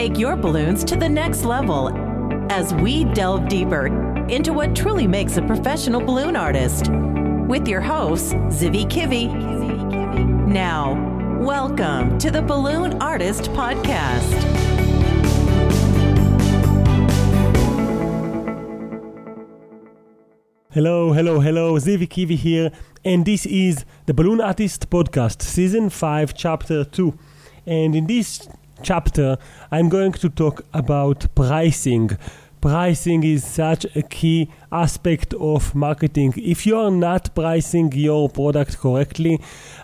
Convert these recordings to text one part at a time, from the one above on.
take your balloons to the next level as we delve deeper into what truly makes a professional balloon artist. With your hosts, Zivi Kivi. Now, welcome to the Balloon Artist Podcast. Hello, hello, hello, Zivi Kivi here, and this is the Balloon Artist Podcast, Season 5, Chapter 2. And in this chapter, I'm going to talk about pricing. Pricing is such a key aspect of marketing. If you are not pricing your product correctly,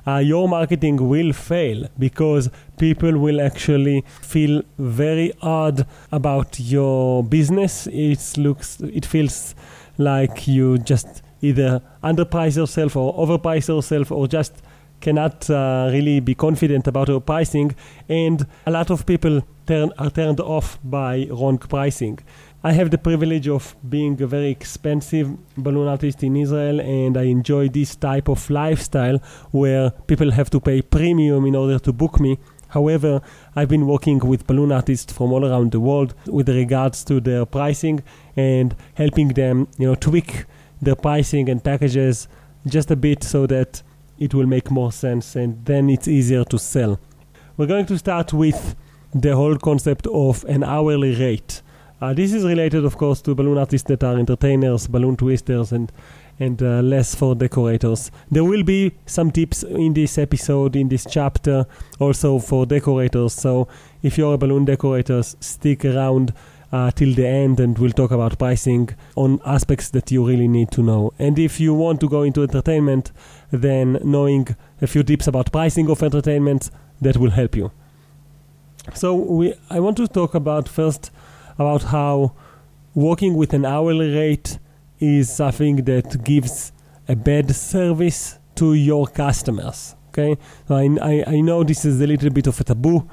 uh, your marketing will fail because people will actually feel very odd about your business. It looks, it feels like you just either underprice yourself or overprice yourself or just cannot uh, really be confident about your pricing and a lot of people turn, are turned off by wrong pricing. I have the privilege of being a very expensive balloon artist in israel and i enjoy this type of lifestyle where people have to pay premium in order to book me. However, I've been working with balloon artists from all around the world with regards to their pricing and helping them, you know, tweak their pricing and packages just a bit so that it will make more sense and then it's easier to sell. We're going to start with the whole concept of an hourly rate. Uh, this is related, of course, to balloon artists that are entertainers, balloon twisters, and and uh, less for decorators. There will be some tips in this episode, in this chapter, also for decorators. So if you're a balloon decorator, stick around uh, till the end and we'll talk about pricing on aspects that you really need to know. And if you want to go into entertainment, then knowing a few tips about pricing of entertainment that will help you. So we, I want to talk about first about how working with an hourly rate is something that gives a bad service to your customers. Okay, so I, I, I know this is a little bit of a taboo.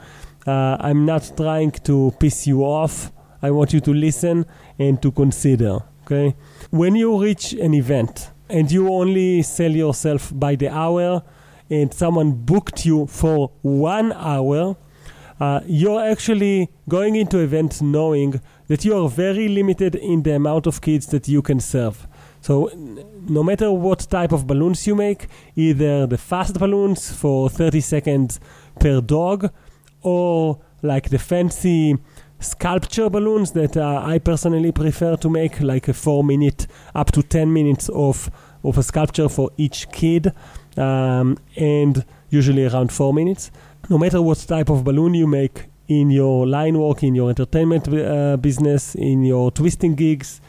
Uh, I'm not trying to piss you off. I want you to listen and to consider. Okay, when you reach an event and you only sell yourself by the hour, and someone booked you for one hour, uh, you're actually going into events knowing that you are very limited in the amount of kids that you can serve. So, no matter what type of balloons you make, either the fast balloons for 30 seconds per dog, or like the fancy sculpture balloons that uh, I personally prefer to make, like a 4 minute up to 10 minutes of, of a sculpture for each kid, um, and usually around 4 minutes. No matter what type of balloon you make in your line work, in your entertainment uh, business, in your twisting gigs,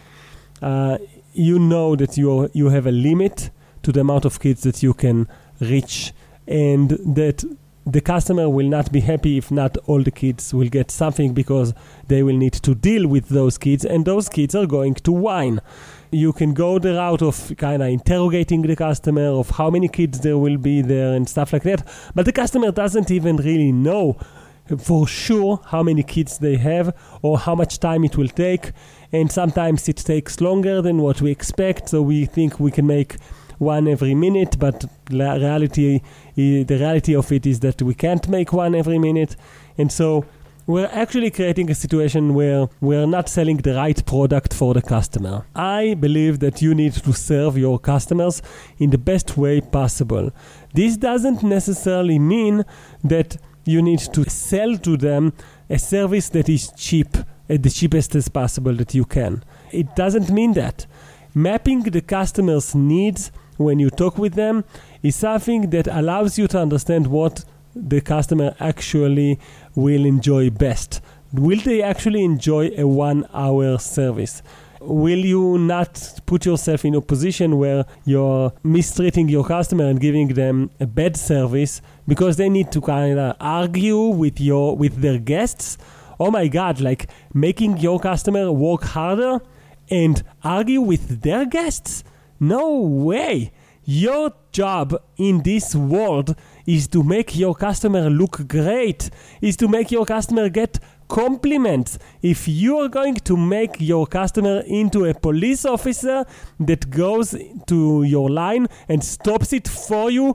uh, you know that you you have a limit to the amount of kids that you can reach, and that the customer will not be happy if not all the kids will get something because they will need to deal with those kids, and those kids are going to whine you can go the route of kind of interrogating the customer of how many kids there will be there and stuff like that. But the customer doesn't even really know for sure how many kids they have or how much time it will take. And sometimes it takes longer than what we expect. So we think we can make one every minute, but la- reality, the reality of it is that we can't make one every minute. And so we're actually creating a situation where we're not selling the right product for the customer. I believe that you need to serve your customers in the best way possible. This doesn't necessarily mean that you need to sell to them a service that is cheap, at the cheapest as possible that you can. It doesn't mean that. Mapping the customer's needs when you talk with them is something that allows you to understand what the customer actually will enjoy best? Will they actually enjoy a one hour service? Will you not put yourself in a position where you're mistreating your customer and giving them a bad service because they need to kind of argue with your with their guests? Oh my god, like making your customer work harder and argue with their guests? No way. Your job in this world is to make your customer look great, is to make your customer get compliments. If you are going to make your customer into a police officer that goes to your line and stops it for you,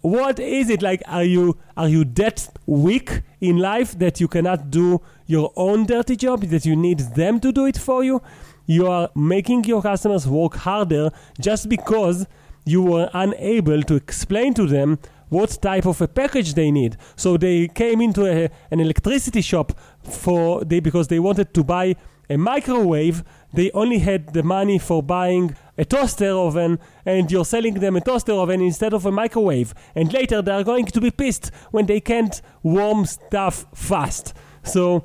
what is it like are you are you that weak in life that you cannot do your own dirty job that you need them to do it for you you are making your customers work harder just because you were unable to explain to them what type of a package they need. So they came into a, an electricity shop for they because they wanted to buy a microwave. They only had the money for buying a toaster oven, and you're selling them a toaster oven instead of a microwave. And later they are going to be pissed when they can't warm stuff fast. So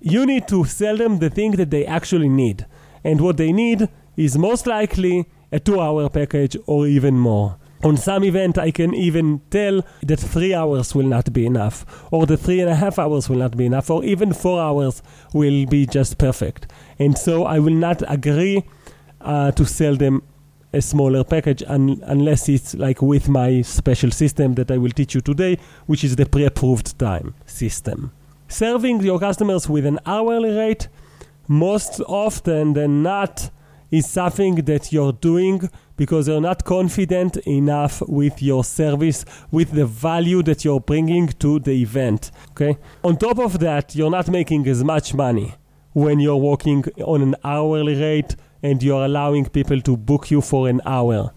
you need to sell them the thing that they actually need. And what they need is most likely a two hour package or even more. On some event, I can even tell that three hours will not be enough, or the three and a half hours will not be enough, or even four hours will be just perfect. And so I will not agree uh, to sell them a smaller package un- unless it's like with my special system that I will teach you today, which is the pre approved time system. Serving your customers with an hourly rate most often than not is something that you're doing because you're not confident enough with your service, with the value that you're bringing to the event. Okay. On top of that, you're not making as much money when you're working on an hourly rate and you're allowing people to book you for an hour.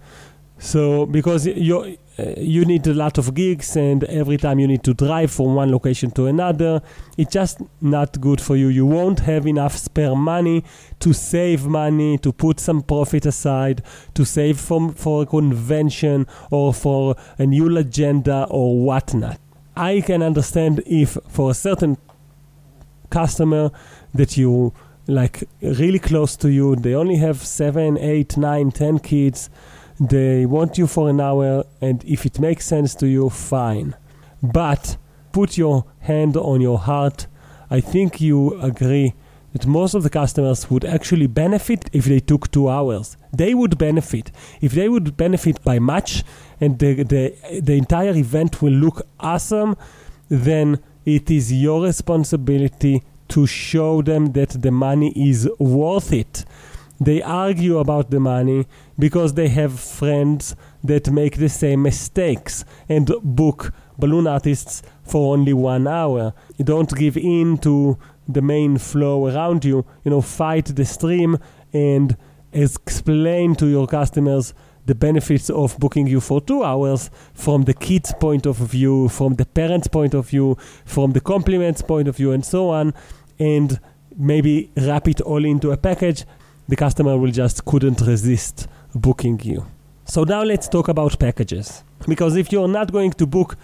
So because you Uh, you need a lot of gigs and every time you need to drive from one location to another, it's just not good for you. You won't have enough spare money to save money, to put some profit aside, to save from for a convention or for a new agenda or whatnot. I can understand if for a certain customer that you like really close to you, they only have seven, eight, nine, ten kids they want you for an hour, and if it makes sense to you, fine. But put your hand on your heart. I think you agree that most of the customers would actually benefit if they took two hours. They would benefit. If they would benefit by much and the, the, the entire event will look awesome, then it is your responsibility to show them that the money is worth it. They argue about the money because they have friends that make the same mistakes and book balloon artists for only one hour. You don't give in to the main flow around you. You know, fight the stream and explain to your customers the benefits of booking you for two hours from the kid's point of view, from the parent's point of view, from the compliments point of view, and so on, and maybe wrap it all into a package the customer will just couldn't resist booking you. So now let's talk about packages. Because if you're not going to book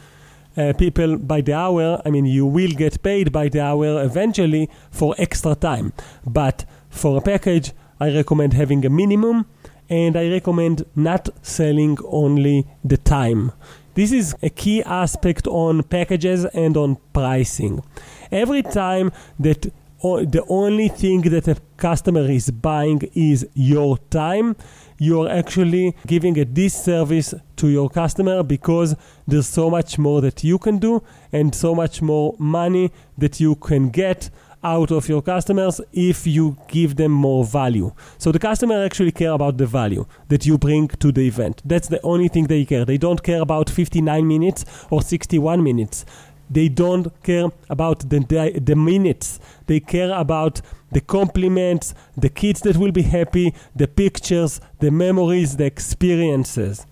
uh, people by the hour, I mean, you will get paid by the hour eventually for extra time. But for a package, I recommend having a minimum and I recommend not selling only the time. This is a key aspect on packages and on pricing. Every time that the only thing that a customer is buying is your time, you're actually giving a disservice to your customer because there's so much more that you can do and so much more money that you can get out of your customers if you give them more value. So the customer actually care about the value that you bring to the event. That's the only thing they care. They don't care about 59 minutes or 61 minutes. They don't care about the, the, the minutes. They care about the compliments, the kids that will be happy, the pictures, the memories, the experiences,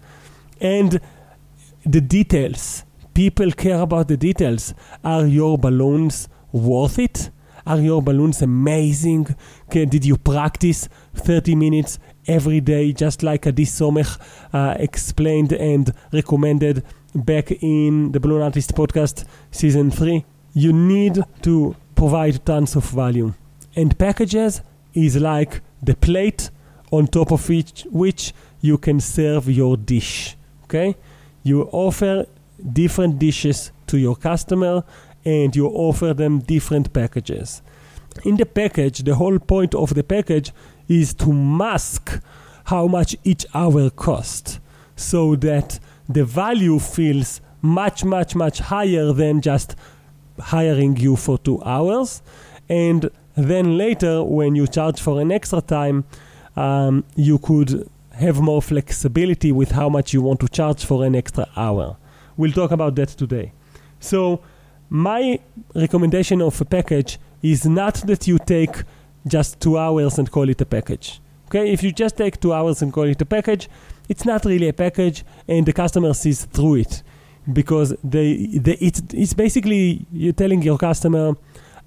and the details. People care about the details. Are your balloons worth it? Are your balloons amazing? Okay, did you practice 30 minutes every day, just like Adi Somech uh, explained and recommended back in the Balloon Artist podcast season 3? You need to provide tons of value. And packages is like the plate on top of each which you can serve your dish. Okay? You offer different dishes to your customer and you offer them different packages. In the package, the whole point of the package is to mask how much each hour costs so that the value feels much, much, much higher than just hiring you for two hours. And then later, when you charge for an extra time, um, you could have more flexibility with how much you want to charge for an extra hour. we'll talk about that today. So, my recommendation of a package is not that you take just two hours and call it a package. Okay, if you just take two hours and call it a package, it's not really a package, and the customer sees through it because they, they it's, it's basically you're telling your customer,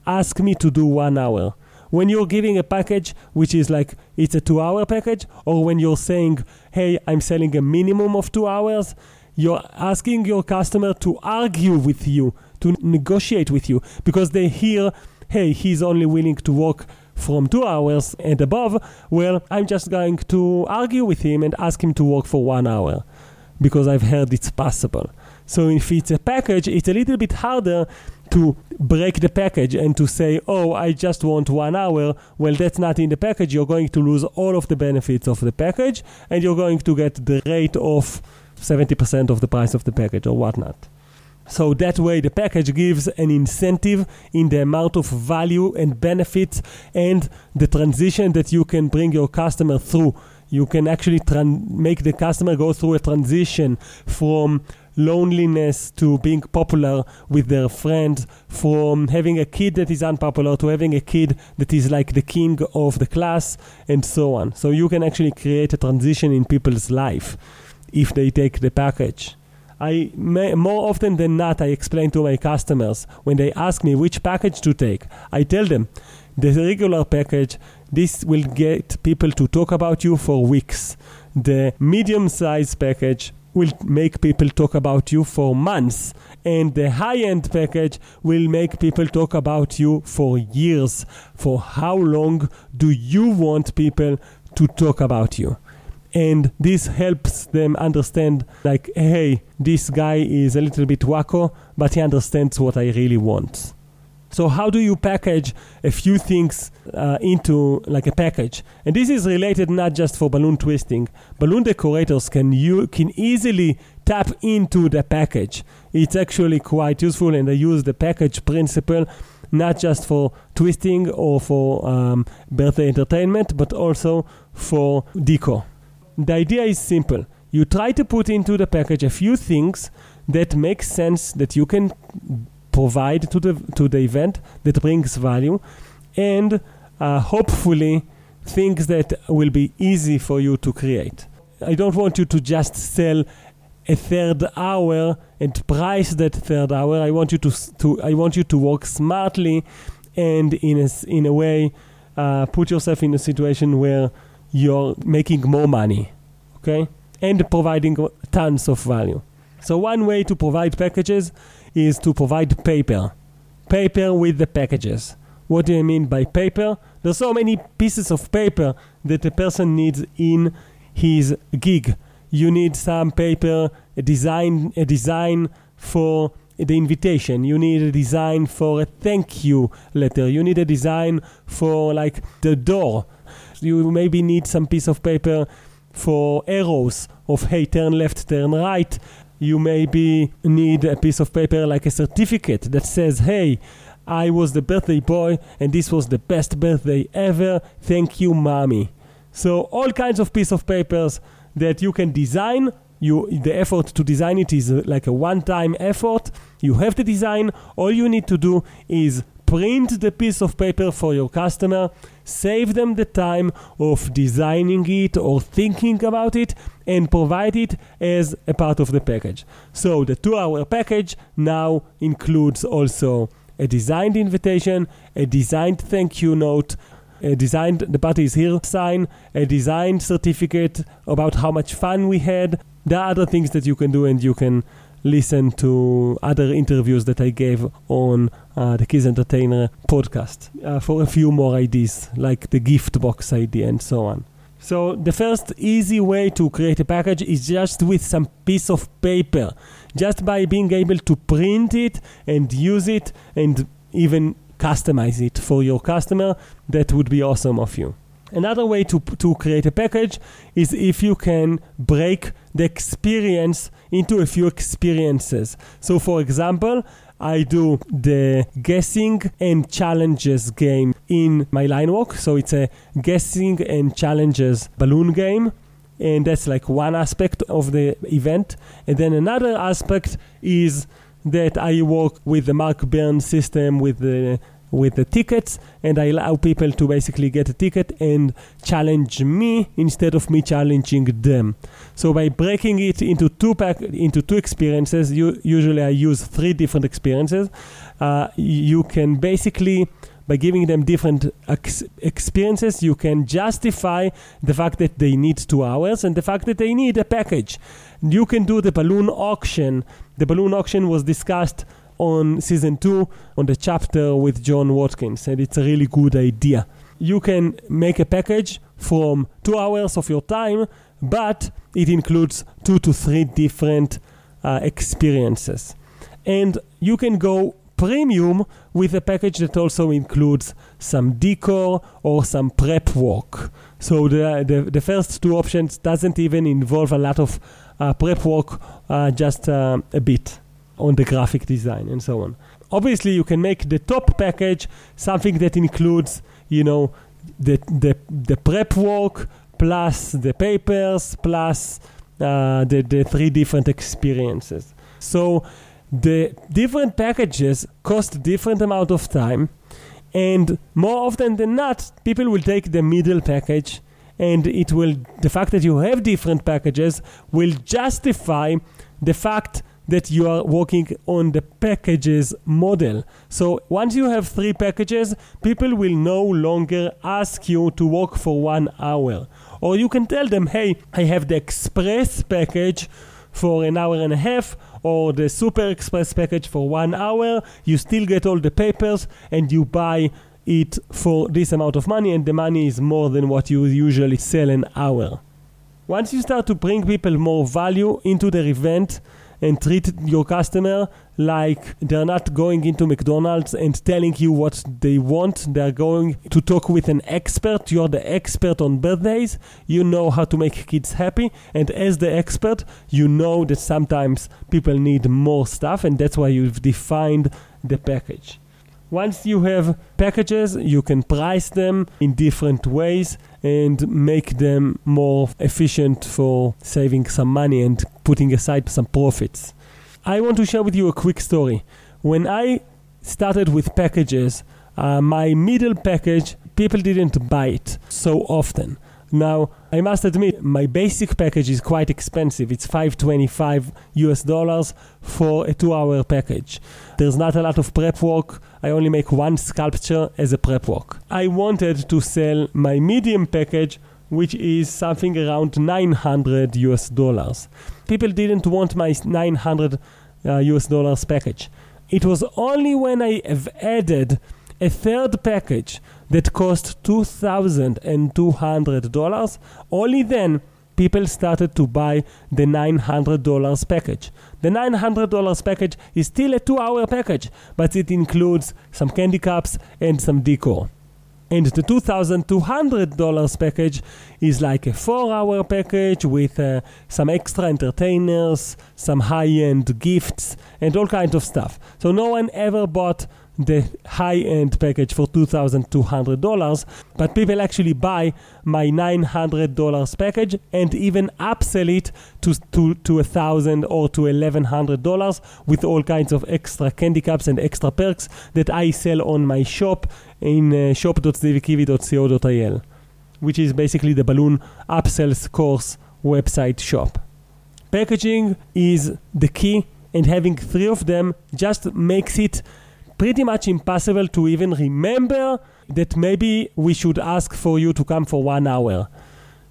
ask me to do one hour. When you're giving a package which is like it's a two hour package, or when you're saying, hey, I'm selling a minimum of two hours, you're asking your customer to argue with you, to negotiate with you, because they hear, hey, he's only willing to work from two hours and above, well, I'm just going to argue with him and ask him to work for one hour because I've heard it's possible. So if it's a package, it's a little bit harder to break the package and to say, oh, I just want one hour. Well, that's not in the package. You're going to lose all of the benefits of the package and you're going to get the rate of 70% of the price of the package or whatnot. So that way, the package gives an incentive in the amount of value and benefits and the transition that you can bring your customer through. You can actually tran- make the customer go through a transition from loneliness to being popular with their friends, from having a kid that is unpopular to having a kid that is like the king of the class, and so on. So you can actually create a transition in people's life if they take the package. I may, more often than not, I explain to my customers when they ask me which package to take. I tell them the regular package. This will get people to talk about you for weeks. The medium size package will make people talk about you for months. And the high end package will make people talk about you for years. For how long do you want people to talk about you? And this helps them understand like hey this guy is a little bit wacko but he understands what i really want. So how do you package a few things uh, into like a package? And this is related not just for balloon twisting. Balloon decorators can you can easily tap into the package. It's actually quite useful and i use the package principle not just for twisting or for um, birthday entertainment but also for deco the idea is simple. You try to put into the package a few things that make sense that you can provide to the to the event that brings value, and uh, hopefully things that will be easy for you to create. I don't want you to just sell a third hour and price that third hour. I want you to to I want you to work smartly and in a in a way uh, put yourself in a situation where you're making more money, okay, and providing tons of value. So one way to provide packages is to provide paper, paper with the packages. What do I mean by paper? There's so many pieces of paper that a person needs in his gig. You need some paper, a design, a design for the invitation. You need a design for a thank you letter. You need a design for like the door you maybe need some piece of paper for arrows of hey turn left turn right. You maybe need a piece of paper like a certificate that says hey i was the birthday boy and this was the best birthday ever. Thank you mommy. So all kinds of piece of papers that you can design. You the effort to design it is uh, like a one time effort. You have the design. All you need to do is print the piece of paper for your customer, save them the time of designing it or thinking about it, and provide it as a part of the package. So the two hour package now includes also a designed invitation, a designed thank you note, a designed the party is here sign, a designed certificate about how much fun we had. There are other things that you can do and you can listen to other interviews that I gave on uh, the Kids Entertainer podcast uh, for a few more ideas, like the gift box idea and so on. So the first easy way to create a package is just with some piece of paper, just by being able to print it and use it and even customize it for your customer. That would be awesome of you. Another way to, to create a package is if you can break the experience into a few experiences. So, for example, I do the guessing and challenges game in my line walk. So it's a guessing and challenges balloon game. and that's like one aspect of the event. And then another aspect is that I work with the Mark Burns system with the with the tickets and I allow people to basically get a ticket and challenge me instead of me challenging them. So by breaking it into two pack into two experiences, you, usually I use three different experiences. Uh, you can basically by giving them different ex- experiences, you can justify the fact that they need two hours and the fact that they need a package. You can do the balloon auction. The balloon auction was discussed on season two on the chapter with John Watkins, and it's a really good idea. You can make a package from two hours of your time, but it includes two to three different uh, experiences. And you can go premium with a package that also includes some decor or some prep work. So the, the, the first two options doesn't even involve a lot of uh, prep work, uh, just uh, a bit on the graphic design and so on. Obviously, you can make the top package something that includes, you know, the the, the prep work plus the papers plus uh, the the three different experiences. So the different packages cost different amount of time, and more often than not, people will take the middle package and it will the fact that you have different packages will justify the fact that you are working on the packages model. So once you have three packages, people will no longer ask you to work for one hour. Or you can tell them, hey, I have the express package for an hour and a half or the super express package for one hour. You still get all the papers and you buy it for this amount of money, and the money is more than what you usually sell an hour. Once you start to bring people more value into their event, and treat your customer like they're not going into McDonald's and telling you what they want. They're going to talk with an expert. You're the expert on birthdays. You know how to make kids happy. And as the expert, you know that sometimes people need more stuff, and that's why you've defined the package. Once you have packages, you can price them in different ways and make them more efficient for saving some money and putting aside some profits. I want to share with you a quick story. When I started with packages, uh, my middle package, people didn't buy it so often. Now, I must admit, my basic package is quite expensive. It's 525 US dollars for a two hour package. There's not a lot of prep work. I only make one sculpture as a prep work. I wanted to sell my medium package, which is something around 900 US dollars. People didn't want my 900 uh, US dollars package. It was only when I have added a third package that cost $2,200, only then people started to buy the $900 package. The $900 package is still a two hour package, but it includes some candy cups and some decor. And the $2,200 package is like a four hour package with uh, some extra entertainers, some high end gifts, and all kinds of stuff. So no one ever bought the high-end package for $2,200, but people actually buy my $900 package and even upsell it to to to a thousand or to eleven hundred dollars with all kinds of extra candy cups and extra perks that I sell on my shop in uh, which is basically the balloon upsells course website shop. Packaging is the key, and having three of them just makes it pretty much impossible to even remember that maybe we should ask for you to come for one hour.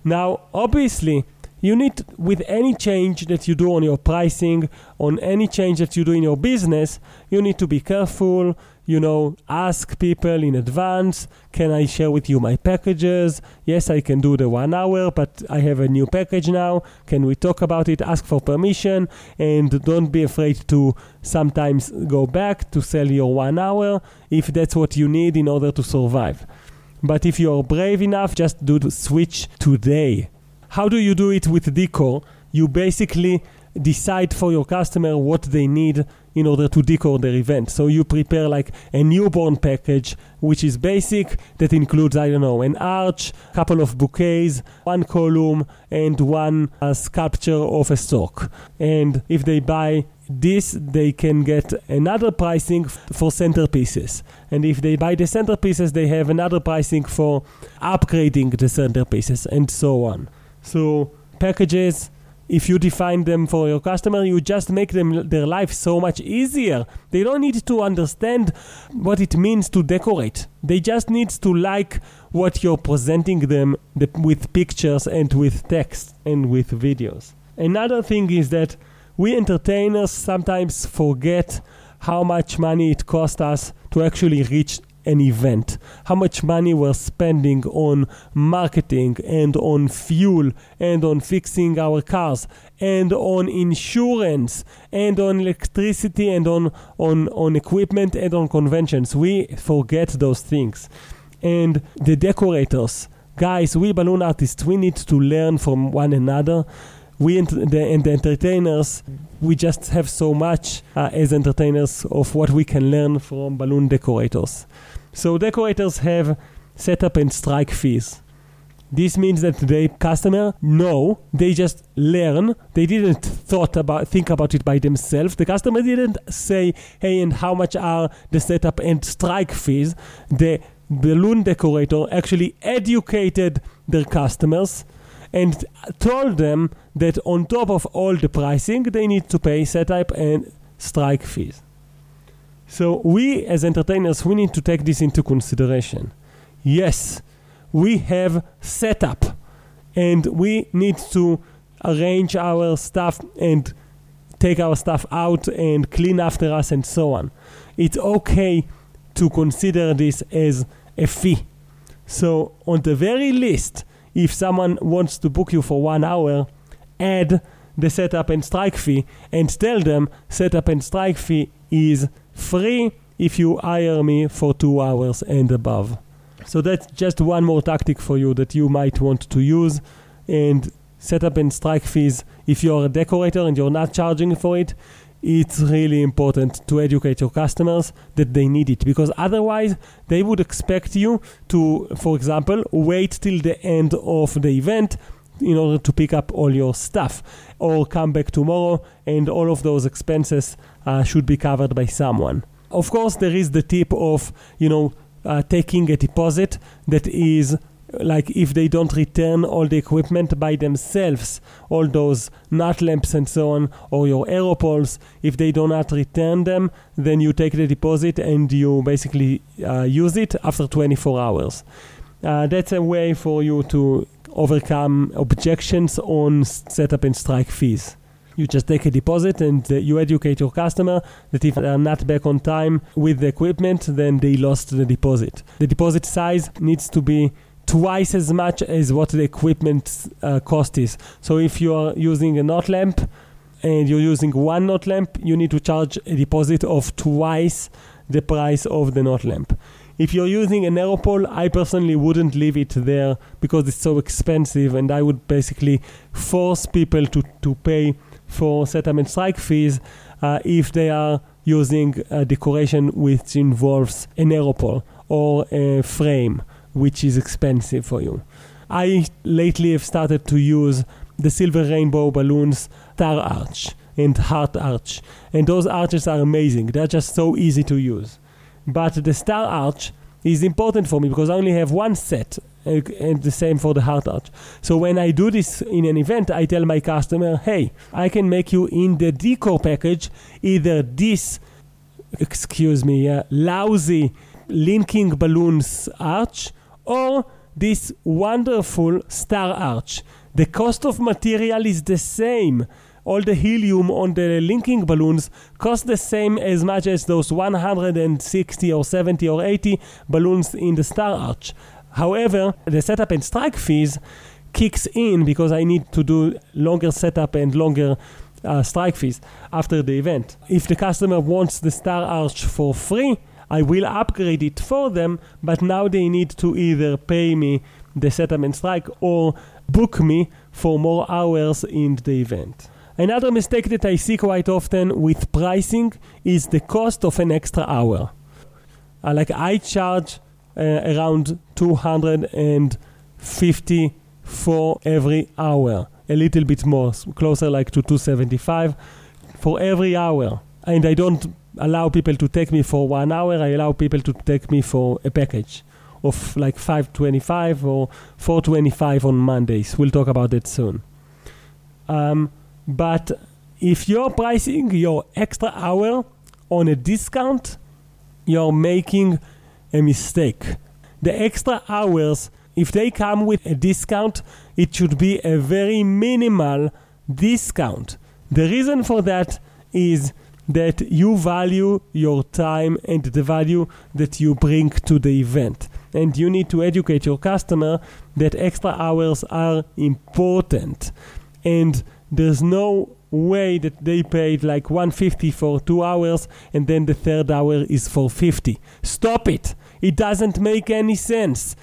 Now, obviously, you need, with any change that you do on your pricing, on any change that you do in your business, you need to be careful you know, ask people in advance, can I share with you my packages? Yes, I can do the one hour, but I have a new package now. Can we talk about it? Ask for permission and don't be afraid to sometimes go back to sell your one hour if that's what you need in order to survive. But if you're brave enough, just do the switch today. How do you do it with decor? You basically decide for your customer what they need in order to decor their event. So you prepare like a newborn package, which is basic, that includes, I don't know, an arch, couple of bouquets, one column, and one uh, sculpture of a sock. And if they buy this, they can get another pricing f- for centerpieces. And if they buy the centerpieces, they have another pricing for upgrading the centerpieces, and so on. So packages if you define them for your customer, you just make them their life so much easier. They don't need to understand what it means to decorate. They just need to like what you're presenting them with pictures and with text and with videos. Another thing is that we entertainers sometimes forget how much money it costs us to actually reach an event, how much money we're spending on marketing and on fuel and on fixing our cars and on insurance and on electricity and on, on, on equipment and on conventions. We forget those things. And the decorators, guys, we balloon artists, we need to learn from one another. We and the, the entertainers, we just have so much uh, as entertainers of what we can learn from balloon decorators. So decorators have setup and strike fees. This means that the customer know they just learn. They didn't thought about think about it by themselves. The customer didn't say, "Hey, and how much are the setup and strike fees?" The balloon decorator actually educated their customers and told them that on top of all the pricing, they need to pay setup and strike fees. So we as entertainers, we need to take this into consideration. Yes, we have setup and we need to arrange our stuff and take our stuff out and clean after us and so on. It's okay to consider this as a fee. So, on the very least, if someone wants to book you for one hour, add the setup and strike fee and tell them setup and strike fee is free if you hire me for two hours and above. So that's just one more tactic for you that you might want to use and setup and strike fees. If you're a decorator and you're not charging for it, it's really important to educate your customers that they need it because otherwise they would expect you to, for example, wait till the end of the event in order to pick up all your stuff or come back tomorrow and all of those expenses uh, should be covered by someone. Of course, there is the tip of, you know, uh, taking a deposit that is like if they don't return all the equipment by themselves, all those knot lamps and so on, or your aeropols, if they do not return them, then you take the deposit and you basically uh, use it after 24 hours. Uh, that's a way for you to overcome objections on setup and strike fees. You just take a deposit and uh, you educate your customer that if they are not back on time with the equipment, then they lost the deposit. The deposit size needs to be twice as much as what the equipment uh, cost is. So if you are using a knot lamp and you're using one knot lamp, you need to charge a deposit of twice the price of the knot lamp. If you're using an Aeropol, I personally wouldn't leave it there because it's so expensive, and I would basically force people to, to pay for settlement strike fees uh, if they are using a decoration which involves an Aeropol or a frame, which is expensive for you. I lately have started to use the silver rainbow balloons star arch and heart arch, and those arches are amazing. They're just so easy to use. But the star arch is important for me because I only have one set, uh, and the same for the heart arch. So when I do this in an event, I tell my customer, hey, I can make you in the decor package either this, excuse me, uh, lousy linking balloons arch or this wonderful star arch. The cost of material is the same all the helium on the linking balloons cost the same as much as those 160 or 70 or 80 balloons in the star arch. However, the setup and strike fees kicks in because I need to do longer setup and longer uh, strike fees after the event. If the customer wants the star arch for free, I will upgrade it for them, but now they need to either pay me the and strike or book me for more hours in the event. Another mistake that I see quite often with pricing is the cost of an extra hour. Uh, like I charge uh, around 250 for every hour, a little bit more, closer like to 275 for every hour. And I don't allow people to take me for one hour, I allow people to take me for a package of like 525 or 425 on Mondays. We'll talk about that soon. Um, but if you're pricing your extra hour on a discount, you're making a mistake. The extra hours, if they come with a discount, it should be a very minimal discount. The reason for that is that you value your time and the value that you bring to the event. And you need to educate your customer that extra hours are important. And there's no way that they paid like 150 for two hours and then the third hour is for 50. Stop it. It doesn't make any sense.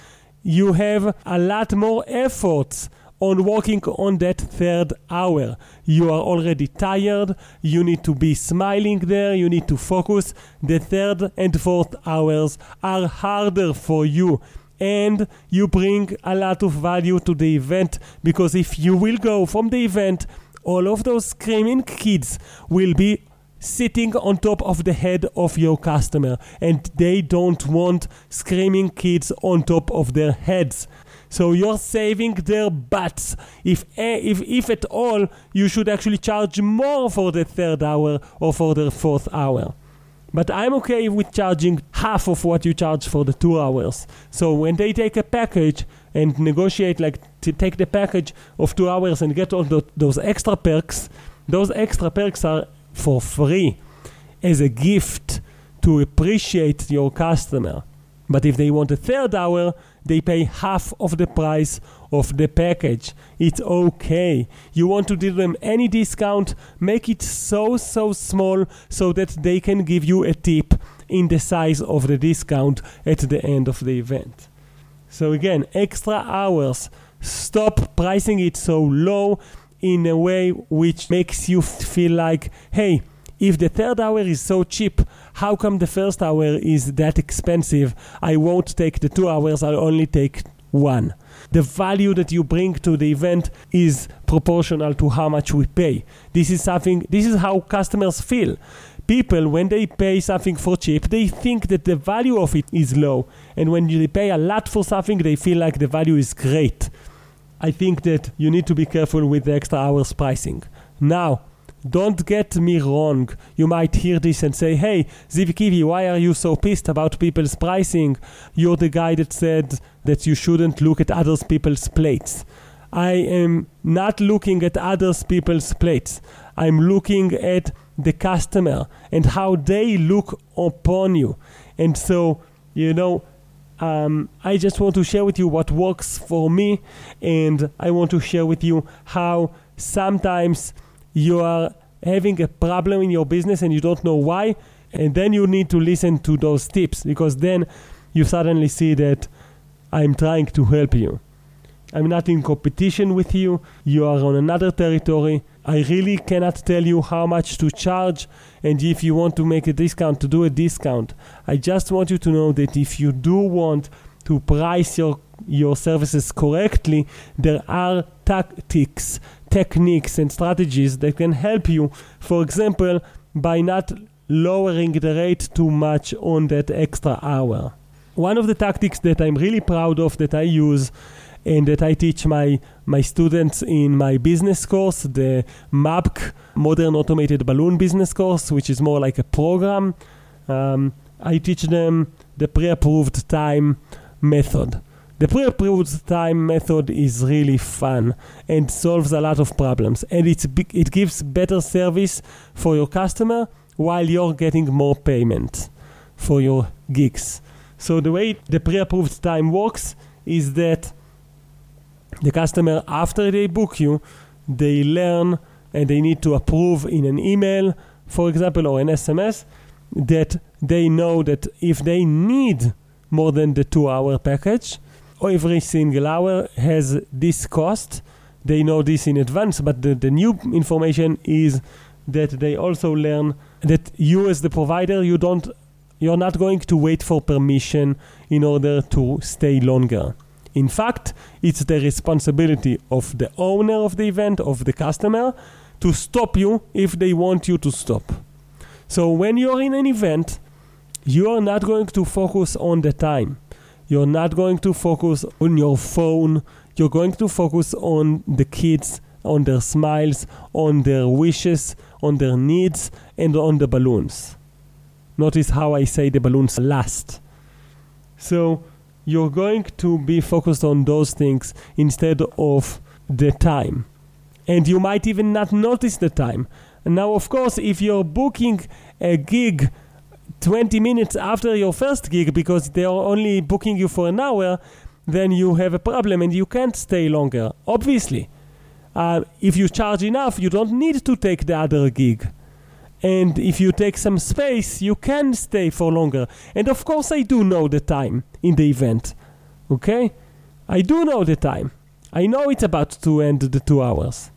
You have a lot more efforts on working on that third hour. You are already tired, you need to be smiling there, you need to focus. The third and fourth hours are harder for you. And you bring a lot of value to the event because if you will go from the event, all of those screaming kids will be sitting on top of the head of your customer and they don't want screaming kids on top of their heads so you're saving their butts. If, if, if at all, you should actually charge more for the third hour or for the fourth hour. But I'm okay with charging half of what you charge for the two hours. So when they take a package and negotiate, like to take the package of two hours and get all the, those extra perks, those extra perks are for free as a gift to appreciate your customer. But if they want a third hour, they pay half of the price of the package. It's okay. You want to give them any discount, make it so, so small so that they can give you a tip in the size of the discount at the end of the event. So, again, extra hours. Stop pricing it so low in a way which makes you feel like, hey, if the third hour is so cheap, how come the first hour is that expensive? I won't take the two hours, I'll only take one. The value that you bring to the event is proportional to how much we pay. This is something, this is how customers feel. People, when they pay something for cheap, they think that the value of it is low. And when they pay a lot for something, they feel like the value is great. I think that you need to be careful with the extra hours pricing. Now, don't get me wrong. You might hear this and say, hey, Zivi Kivi, why are you so pissed about people's pricing? You're the guy that said that you shouldn't look at other people's plates. I am not looking at other people's plates. I'm looking at the customer and how they look upon you. And so, you know, um, I just want to share with you what works for me, and I want to share with you how sometimes you are having a problem in your business and you don't know why, and then you need to listen to those tips because then you suddenly see that I'm trying to help you. I'm not in competition with you, you are on another territory. I really cannot tell you how much to charge, and if you want to make a discount, to do a discount. I just want you to know that if you do want to price your, your services correctly, there are tactics techniques and strategies that can help you, for example, by not lowering the rate too much on that extra hour. One of the tactics that I'm really proud of that I use and that I teach my, my students in my business course, the MABC, Modern Automated Balloon Business Course, which is more like a program. Um, I teach them the pre approved time method. The pre-approved time method is really fun and solves a lot of problems, and it's it gives better service for your customer while you're getting more payment for your gigs. So the way the pre-approved time works is that the customer after they book you, they learn and they need to approve in an email, for example, or an SMS that they know that if they need more than the two hour package, every single hour has this cost they know this in advance, but the, the new information is that they also learn that you as the provider you don't you're not going to wait for permission in order to stay longer. In fact, it's the responsibility of the owner of the event, of the customer, to stop you if they want you to stop. So when you're in an event, you are not going to focus on the time. You're not going to focus on your phone. You're going to focus on the kids, on their smiles, on their wishes, on their needs, and on the balloons. Notice how I say the balloons last. So you're going to be focused on those things instead of the time. And you might even not notice the time. now, of course, if you're booking a gig 20 minutes after your first gig because they are only booking you for an hour, then you have a problem and you can't stay longer. Obviously, uh, if you charge enough, you don't need to take the other gig. And if you take some space, you can stay for longer. And of course, I do know the time in the event. Okay? I do know the time. I know it's about to end the two hours.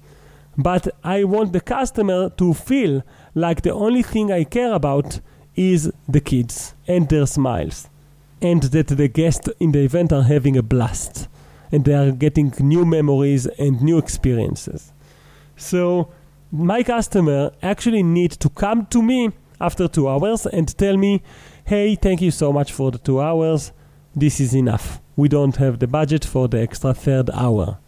But I want the customer to feel like the only thing I care about is the kids and their smiles, and that the guests in the event are having a blast and they are getting new memories and new experiences. So, my customer actually need to come to me after two hours and tell me, hey, thank you so much for the two hours. This is enough. We don't have the budget for the extra third hour.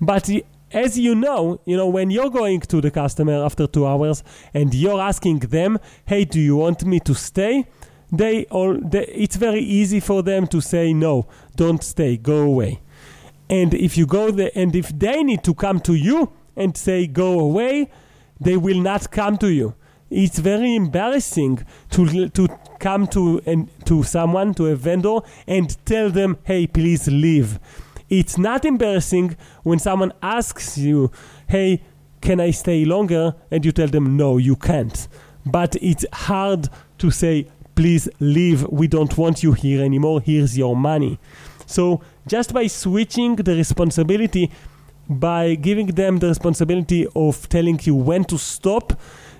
But as you know, you know, when you're going to the customer after two hours and you're asking them, hey, do you want me to stay? They all, they, it's very easy for them to say, no, don't stay, go away. And if you go there, and if they need to come to you and say, go away, they will not come to you. It's very embarrassing to, to come to, and, to someone, to a vendor, and tell them, hey, please leave it's not embarrassing when someone asks you, hey, can I stay longer? And you tell them, no, you can't. But it's hard to say, please leave. We don't want you here anymore. Here's your money. So just by switching the responsibility, by giving them the responsibility of telling you when to stop,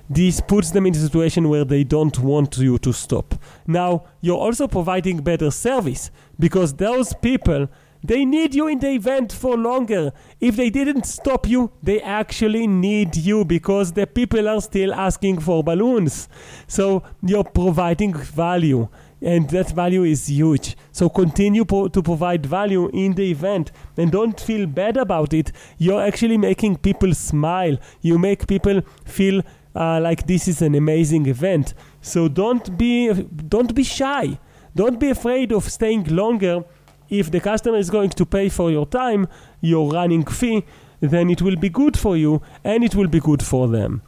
this puts them in a situation where they don't want you to stop. Now, you're also providing better service because those people they need you in the event for longer. If they didn't stop you, they actually need you because the people are still asking for balloons. So you're providing value and that value is huge. So continue po- to provide value in the event and don't feel bad about it. You're actually making people smile. You make people feel uh, like this is an amazing event. So don't be don't be shy. Don't be afraid of staying longer if the customer is going to pay for your time, your running fee, then it will be good for you and it will be good for them.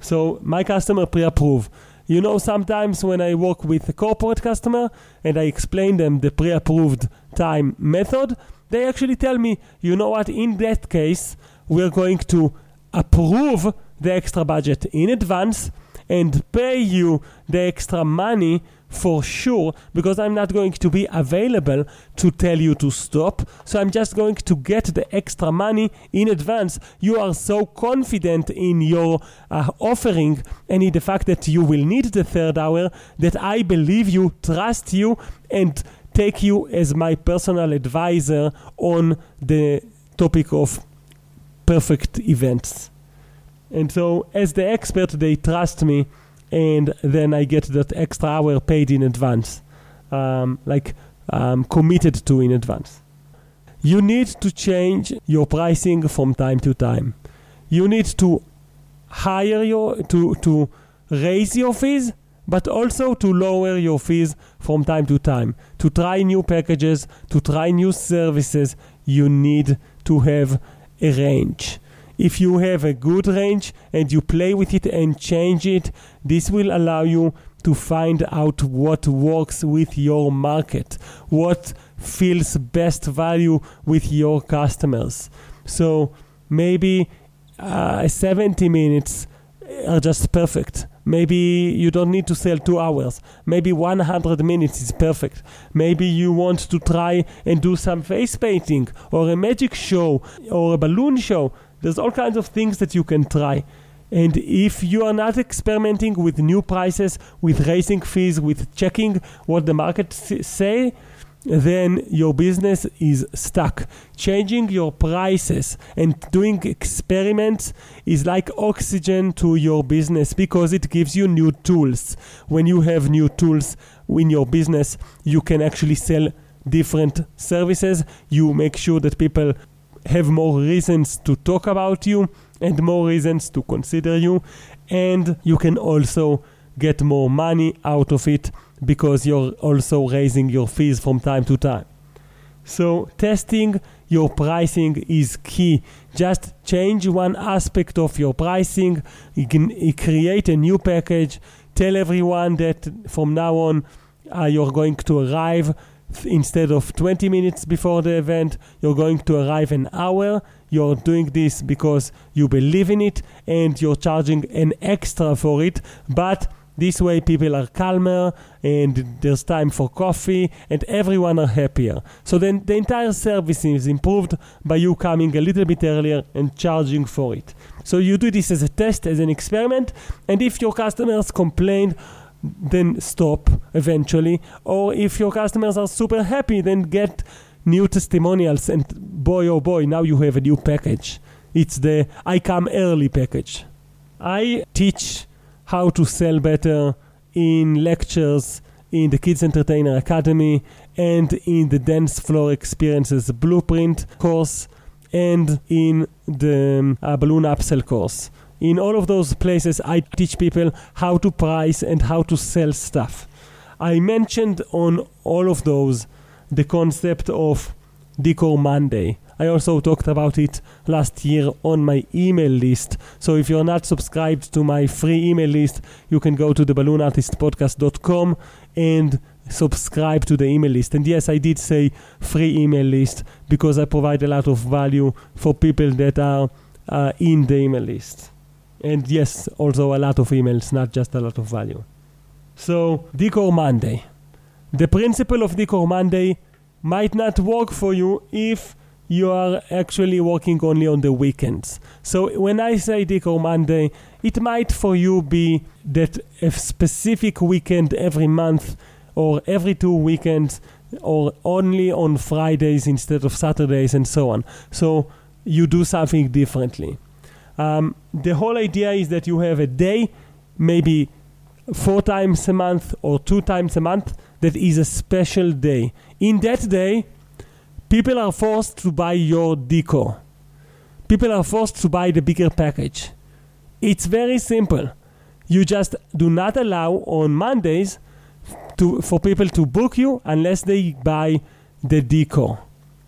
So my customer pre-approve. You know, sometimes when I work with a corporate customer and I explain them the pre-approved time method, they actually tell me, you know what, in that case, we're going to approve the extra budget in advance and pay you the extra money for sure because I'm not going to be available to tell you to stop. So I'm just going to get the extra money in advance. You are so confident in your uh, offering and in the fact that you will need the third hour that I believe you, trust you, and take you as my personal advisor on the topic of perfect events. And so, as the expert, they trust me and then I get that extra hour paid in advance, um, like um, committed to in advance. You need to change your pricing from time to time. You need to hire your to to raise your fees, but also to lower your fees from time to time. To try new packages, to try new services, you need to have a range. If you have a good range and you play with it and change it, this will allow you to find out what works with your market, what feels best value with your customers. So maybe uh, 70 minutes are just perfect. Maybe you don't need to sell two hours. Maybe 100 minutes is perfect. Maybe you want to try and do some face painting or a magic show or a balloon show. There's all kinds of things that you can try. And if you are not experimenting with new prices, with raising fees, with checking what the market say, then your business is stuck. Changing your prices and doing experiments is like oxygen to your business because it gives you new tools. When you have new tools in your business, you can actually sell different services. You make sure that people have more reasons to talk about you and more reasons to consider you, and you can also get more money out of it because you're also raising your fees from time to time. So, testing your pricing is key. Just change one aspect of your pricing, you can create a new package, tell everyone that from now on uh, you're going to arrive instead of 20 minutes before the event, you're going to arrive an hour. You're doing this because you believe in it and you're charging an extra for it, but this way, people are calmer and there's time for coffee and everyone are happier. So then the entire service is improved by you coming a little bit earlier and charging for it. So you do this as a test, as an experiment, and if your customers complain, then stop eventually. Or if your customers are super happy, then get new testimonials and boy oh boy, now you have a new package. It's the I come early package. I teach how to sell better in lectures in the Kids Entertainer Academy and in the Dance Floor Experiences Blueprint course and in the uh, Balloon Upsell course. In all of those places, I teach people how to price and how to sell stuff. I mentioned on all of those the concept of Decor Monday. I also talked about it last year on my email list. So if you're not subscribed to my free email list, you can go to the balloonartistpodcast.com and subscribe to the email list. And yes, I did say free email list because I provide a lot of value for people that are uh, in the email list. And yes, also a lot of emails, not just a lot of value. So, Decor Monday. The principle of Decor Monday might not work for you if you are actually working only on the weekends. So when I say Decor Monday, it might for you be that a specific weekend every month or every two weekends or only on Fridays instead of Saturdays and so on. So you do something differently. Um, the whole idea is that you have a day, maybe four times a month or two times a month, that is a special day. In that day, people are forced to buy your decor. People are forced to buy the bigger package. It's very simple. You just do not allow on Mondays to, for people to book you unless they buy the decor.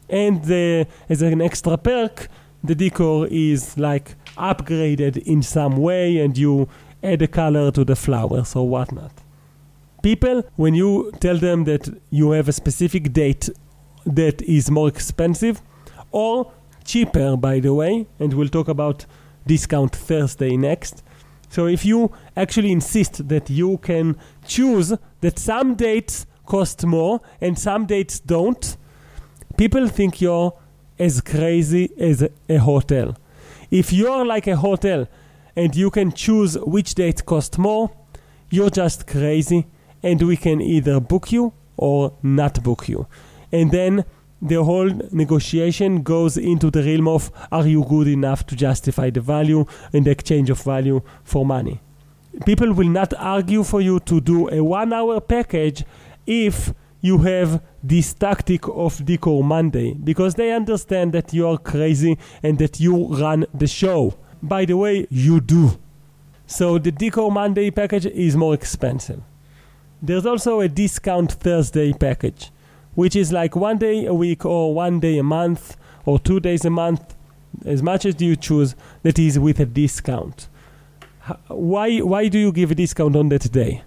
And the, as an extra perk, the decor is like upgraded in some way and you add a color to the flowers or whatnot. People, when you tell them that you have a specific date that is more expensive or cheaper, by the way, and we'll talk about discount Thursday next. So if you actually insist that you can choose that some dates cost more and some dates don't, people think you're as crazy as a hotel. If you're like a hotel and you can choose which date cost more, you're just crazy and we can either book you or not book you and then the whole negotiation goes into the realm of are you good enough to justify the value and the exchange of value for money. People will not argue for you to do a one hour package if you have this tactic of Decor Monday because they understand that you are crazy and that you run the show. By the way, you do. So the Decor Monday package is more expensive. There's also a discount Thursday package which is like one day a week or one day a month or two days a month, as much as you choose, that is with a discount. Why, why do you give a discount on that day?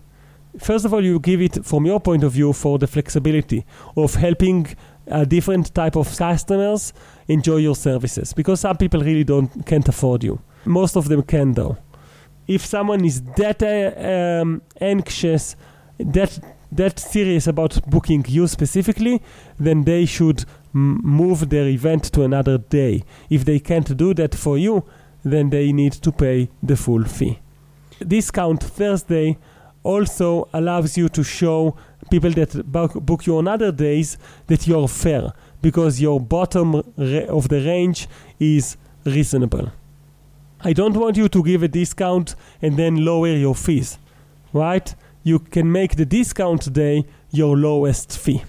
First of all, you give it from your point of view for the flexibility of helping a different type of customers enjoy your services because some people really don't can't afford you. Most of them can though. if someone is that uh, um, anxious, that that serious about booking you specifically, then they should m- move their event to another day. If they can't do that for you, then they need to pay the full fee. Discount Thursday also allows you to show people that book you on other days that you're fair because your bottom of the range is reasonable. I don't want you to give a discount and then lower your fees, right? You can make the discount day your lowest fee.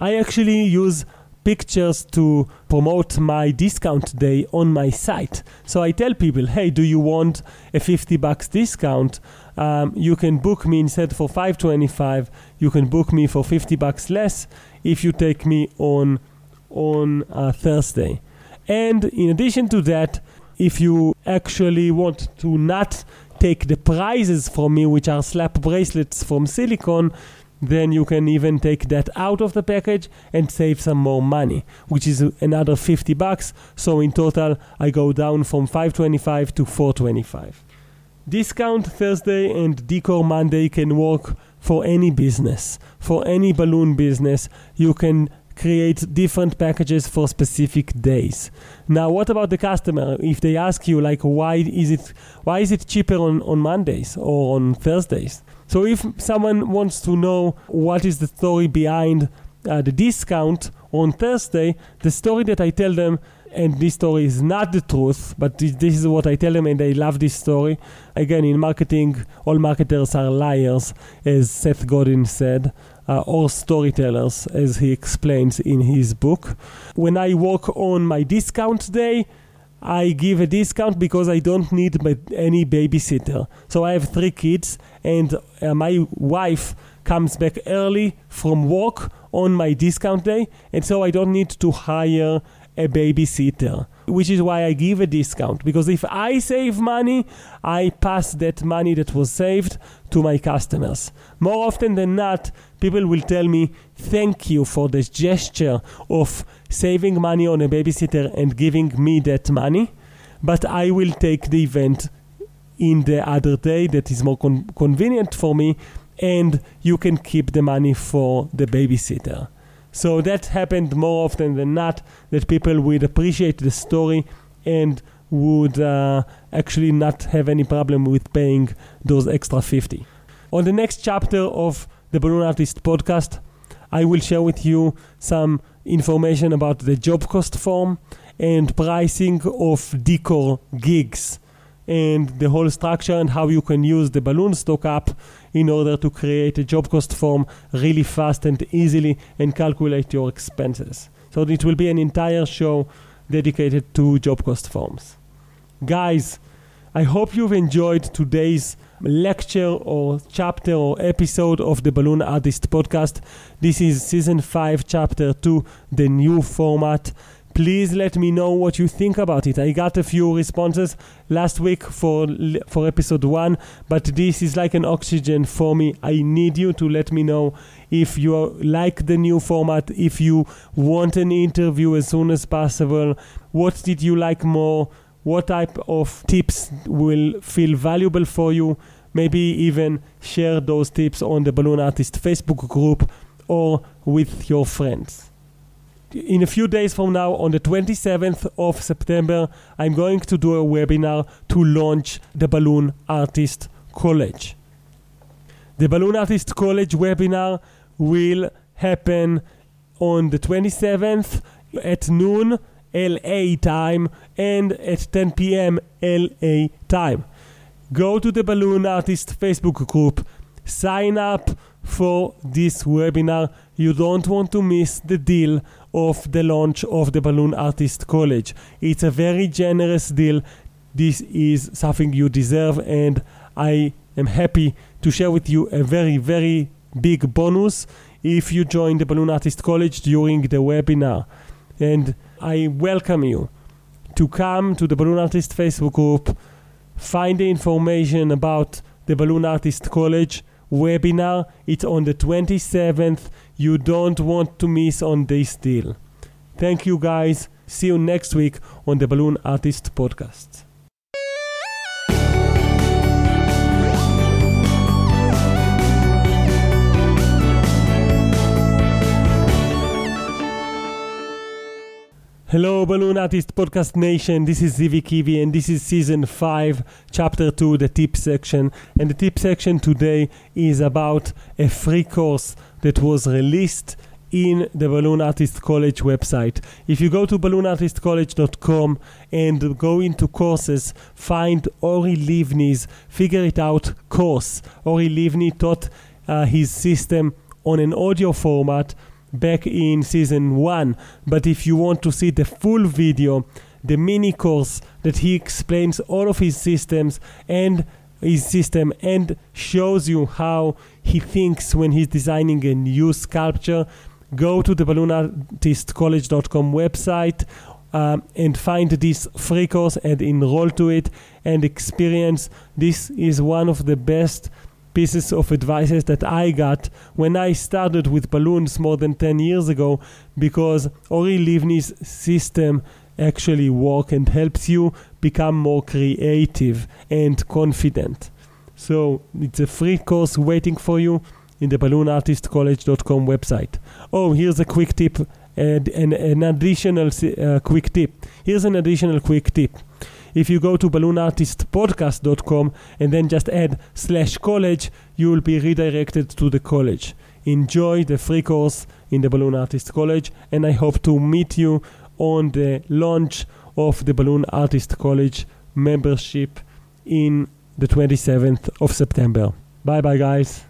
I actually use pictures to promote my discount day on my site. So I tell people, hey, do you want a 50 bucks discount? Um, you can book me instead for 525. You can book me for 50 bucks less if you take me on on uh, Thursday. And in addition to that, if you actually want to not take the prizes from me, which are slap bracelets from silicone, then you can even take that out of the package and save some more money, which is another 50 bucks. So in total, I go down from 525 to 425. Discount Thursday and Decor Monday can work for any business, for any balloon business. You can create different packages for specific days. Now, what about the customer? If they ask you, like, why is it why is it cheaper on, on Mondays or on Thursdays? So, if someone wants to know what is the story behind uh, the discount on Thursday, the story that I tell them and this story is not the truth, but this is what I tell them, and they love this story. Again, in marketing, all marketers are liars, as Seth Godin said uh, or storytellers, as he explains in his book. When I work on my discount day, I give a discount because I don't need any babysitter. So I have three kids, and uh, my wife comes back early from work on my discount day, and so I don't need to hire a babysitter which is why I give a discount. Because if I save money, I pass that money that was saved to my customers. More often than not, people will tell me, Thank you for this gesture of saving money on a babysitter and giving me that money. But I will take the event in the other day that is more con- convenient for me, and you can keep the money for the babysitter. So that happened more often than not that people would appreciate the story and would uh, actually not have any problem with paying those extra 50. On the next chapter of the Balloon Artist podcast, I will share with you some information about the job cost form and pricing of decor gigs and the whole structure and how you can use the balloon stock app in order to create a job cost form really fast and easily and calculate your expenses. So it will be an entire show dedicated to job cost forms. Guys, I hope you've enjoyed today's lecture or chapter or episode of the Balloon Artist podcast. This is season 5, chapter 2, the new format please let me know what you think about it. I got a few responses last week for for episode 1, but this is like an oxygen for me. I need you to let me know if you like the new format, if you want an interview as soon as possible. What did you like more? What type of tips will feel valuable for you? Maybe even share those tips on the Balloon Artist Facebook group or with your friends in a few days from now, on the 27th of September, I'm going to do a webinar to launch the Balloon Artist College. The Balloon Artist College webinar will happen on the 27th at noon LA time and at 10 p.m. LA time. Go to the Balloon Artist Facebook group, sign up for this webinar. You don't want to miss the deal of the launch of the Balloon Artist College. It's a very generous deal. This is something you deserve, and I am happy to share with you a very, very big bonus if you join the Balloon Artist College during the webinar. And I welcome you to come to the Balloon Artist Facebook group, find the information about the Balloon Artist College webinar. It's on the 27th. You don't want to miss on this deal. Thank you guys. See you next week on the Balloon Artist Podcast. Hello, Balloon Artist Podcast Nation. This is Zivi Kivi, and this is season 5, chapter 2, the tip section. And the tip section today is about a free course that was released in the Balloon Artist College website. If you go to balloonartistcollege.com and go into courses, find Ori Livni's Figure It Out course. Ori Livni taught uh, his system on an audio format back in season one. But if you want to see the full video, the mini course that he explains all of his systems and his system and shows you how he thinks when he's designing a new sculpture, go to the balloonartistcollege.com website um, and find this free course and enroll to it and experience. This is one of the best pieces of advices that I got when I started with balloons more than 10 years ago because Ori Livni's system actually work and helps you become more creative and confident. So it's a free course waiting for you in the balloonartistcollege.com website. Oh, here's a quick tip and, and an additional uh, quick tip. Here's an additional quick tip if you go to balloonartistpodcast.com and then just add slash college, you will be redirected to the college. Enjoy the free course in the Balloon Artist College, and I hope to meet you on the launch of the Balloon Artist College membership in the 27th of September. Bye bye, guys.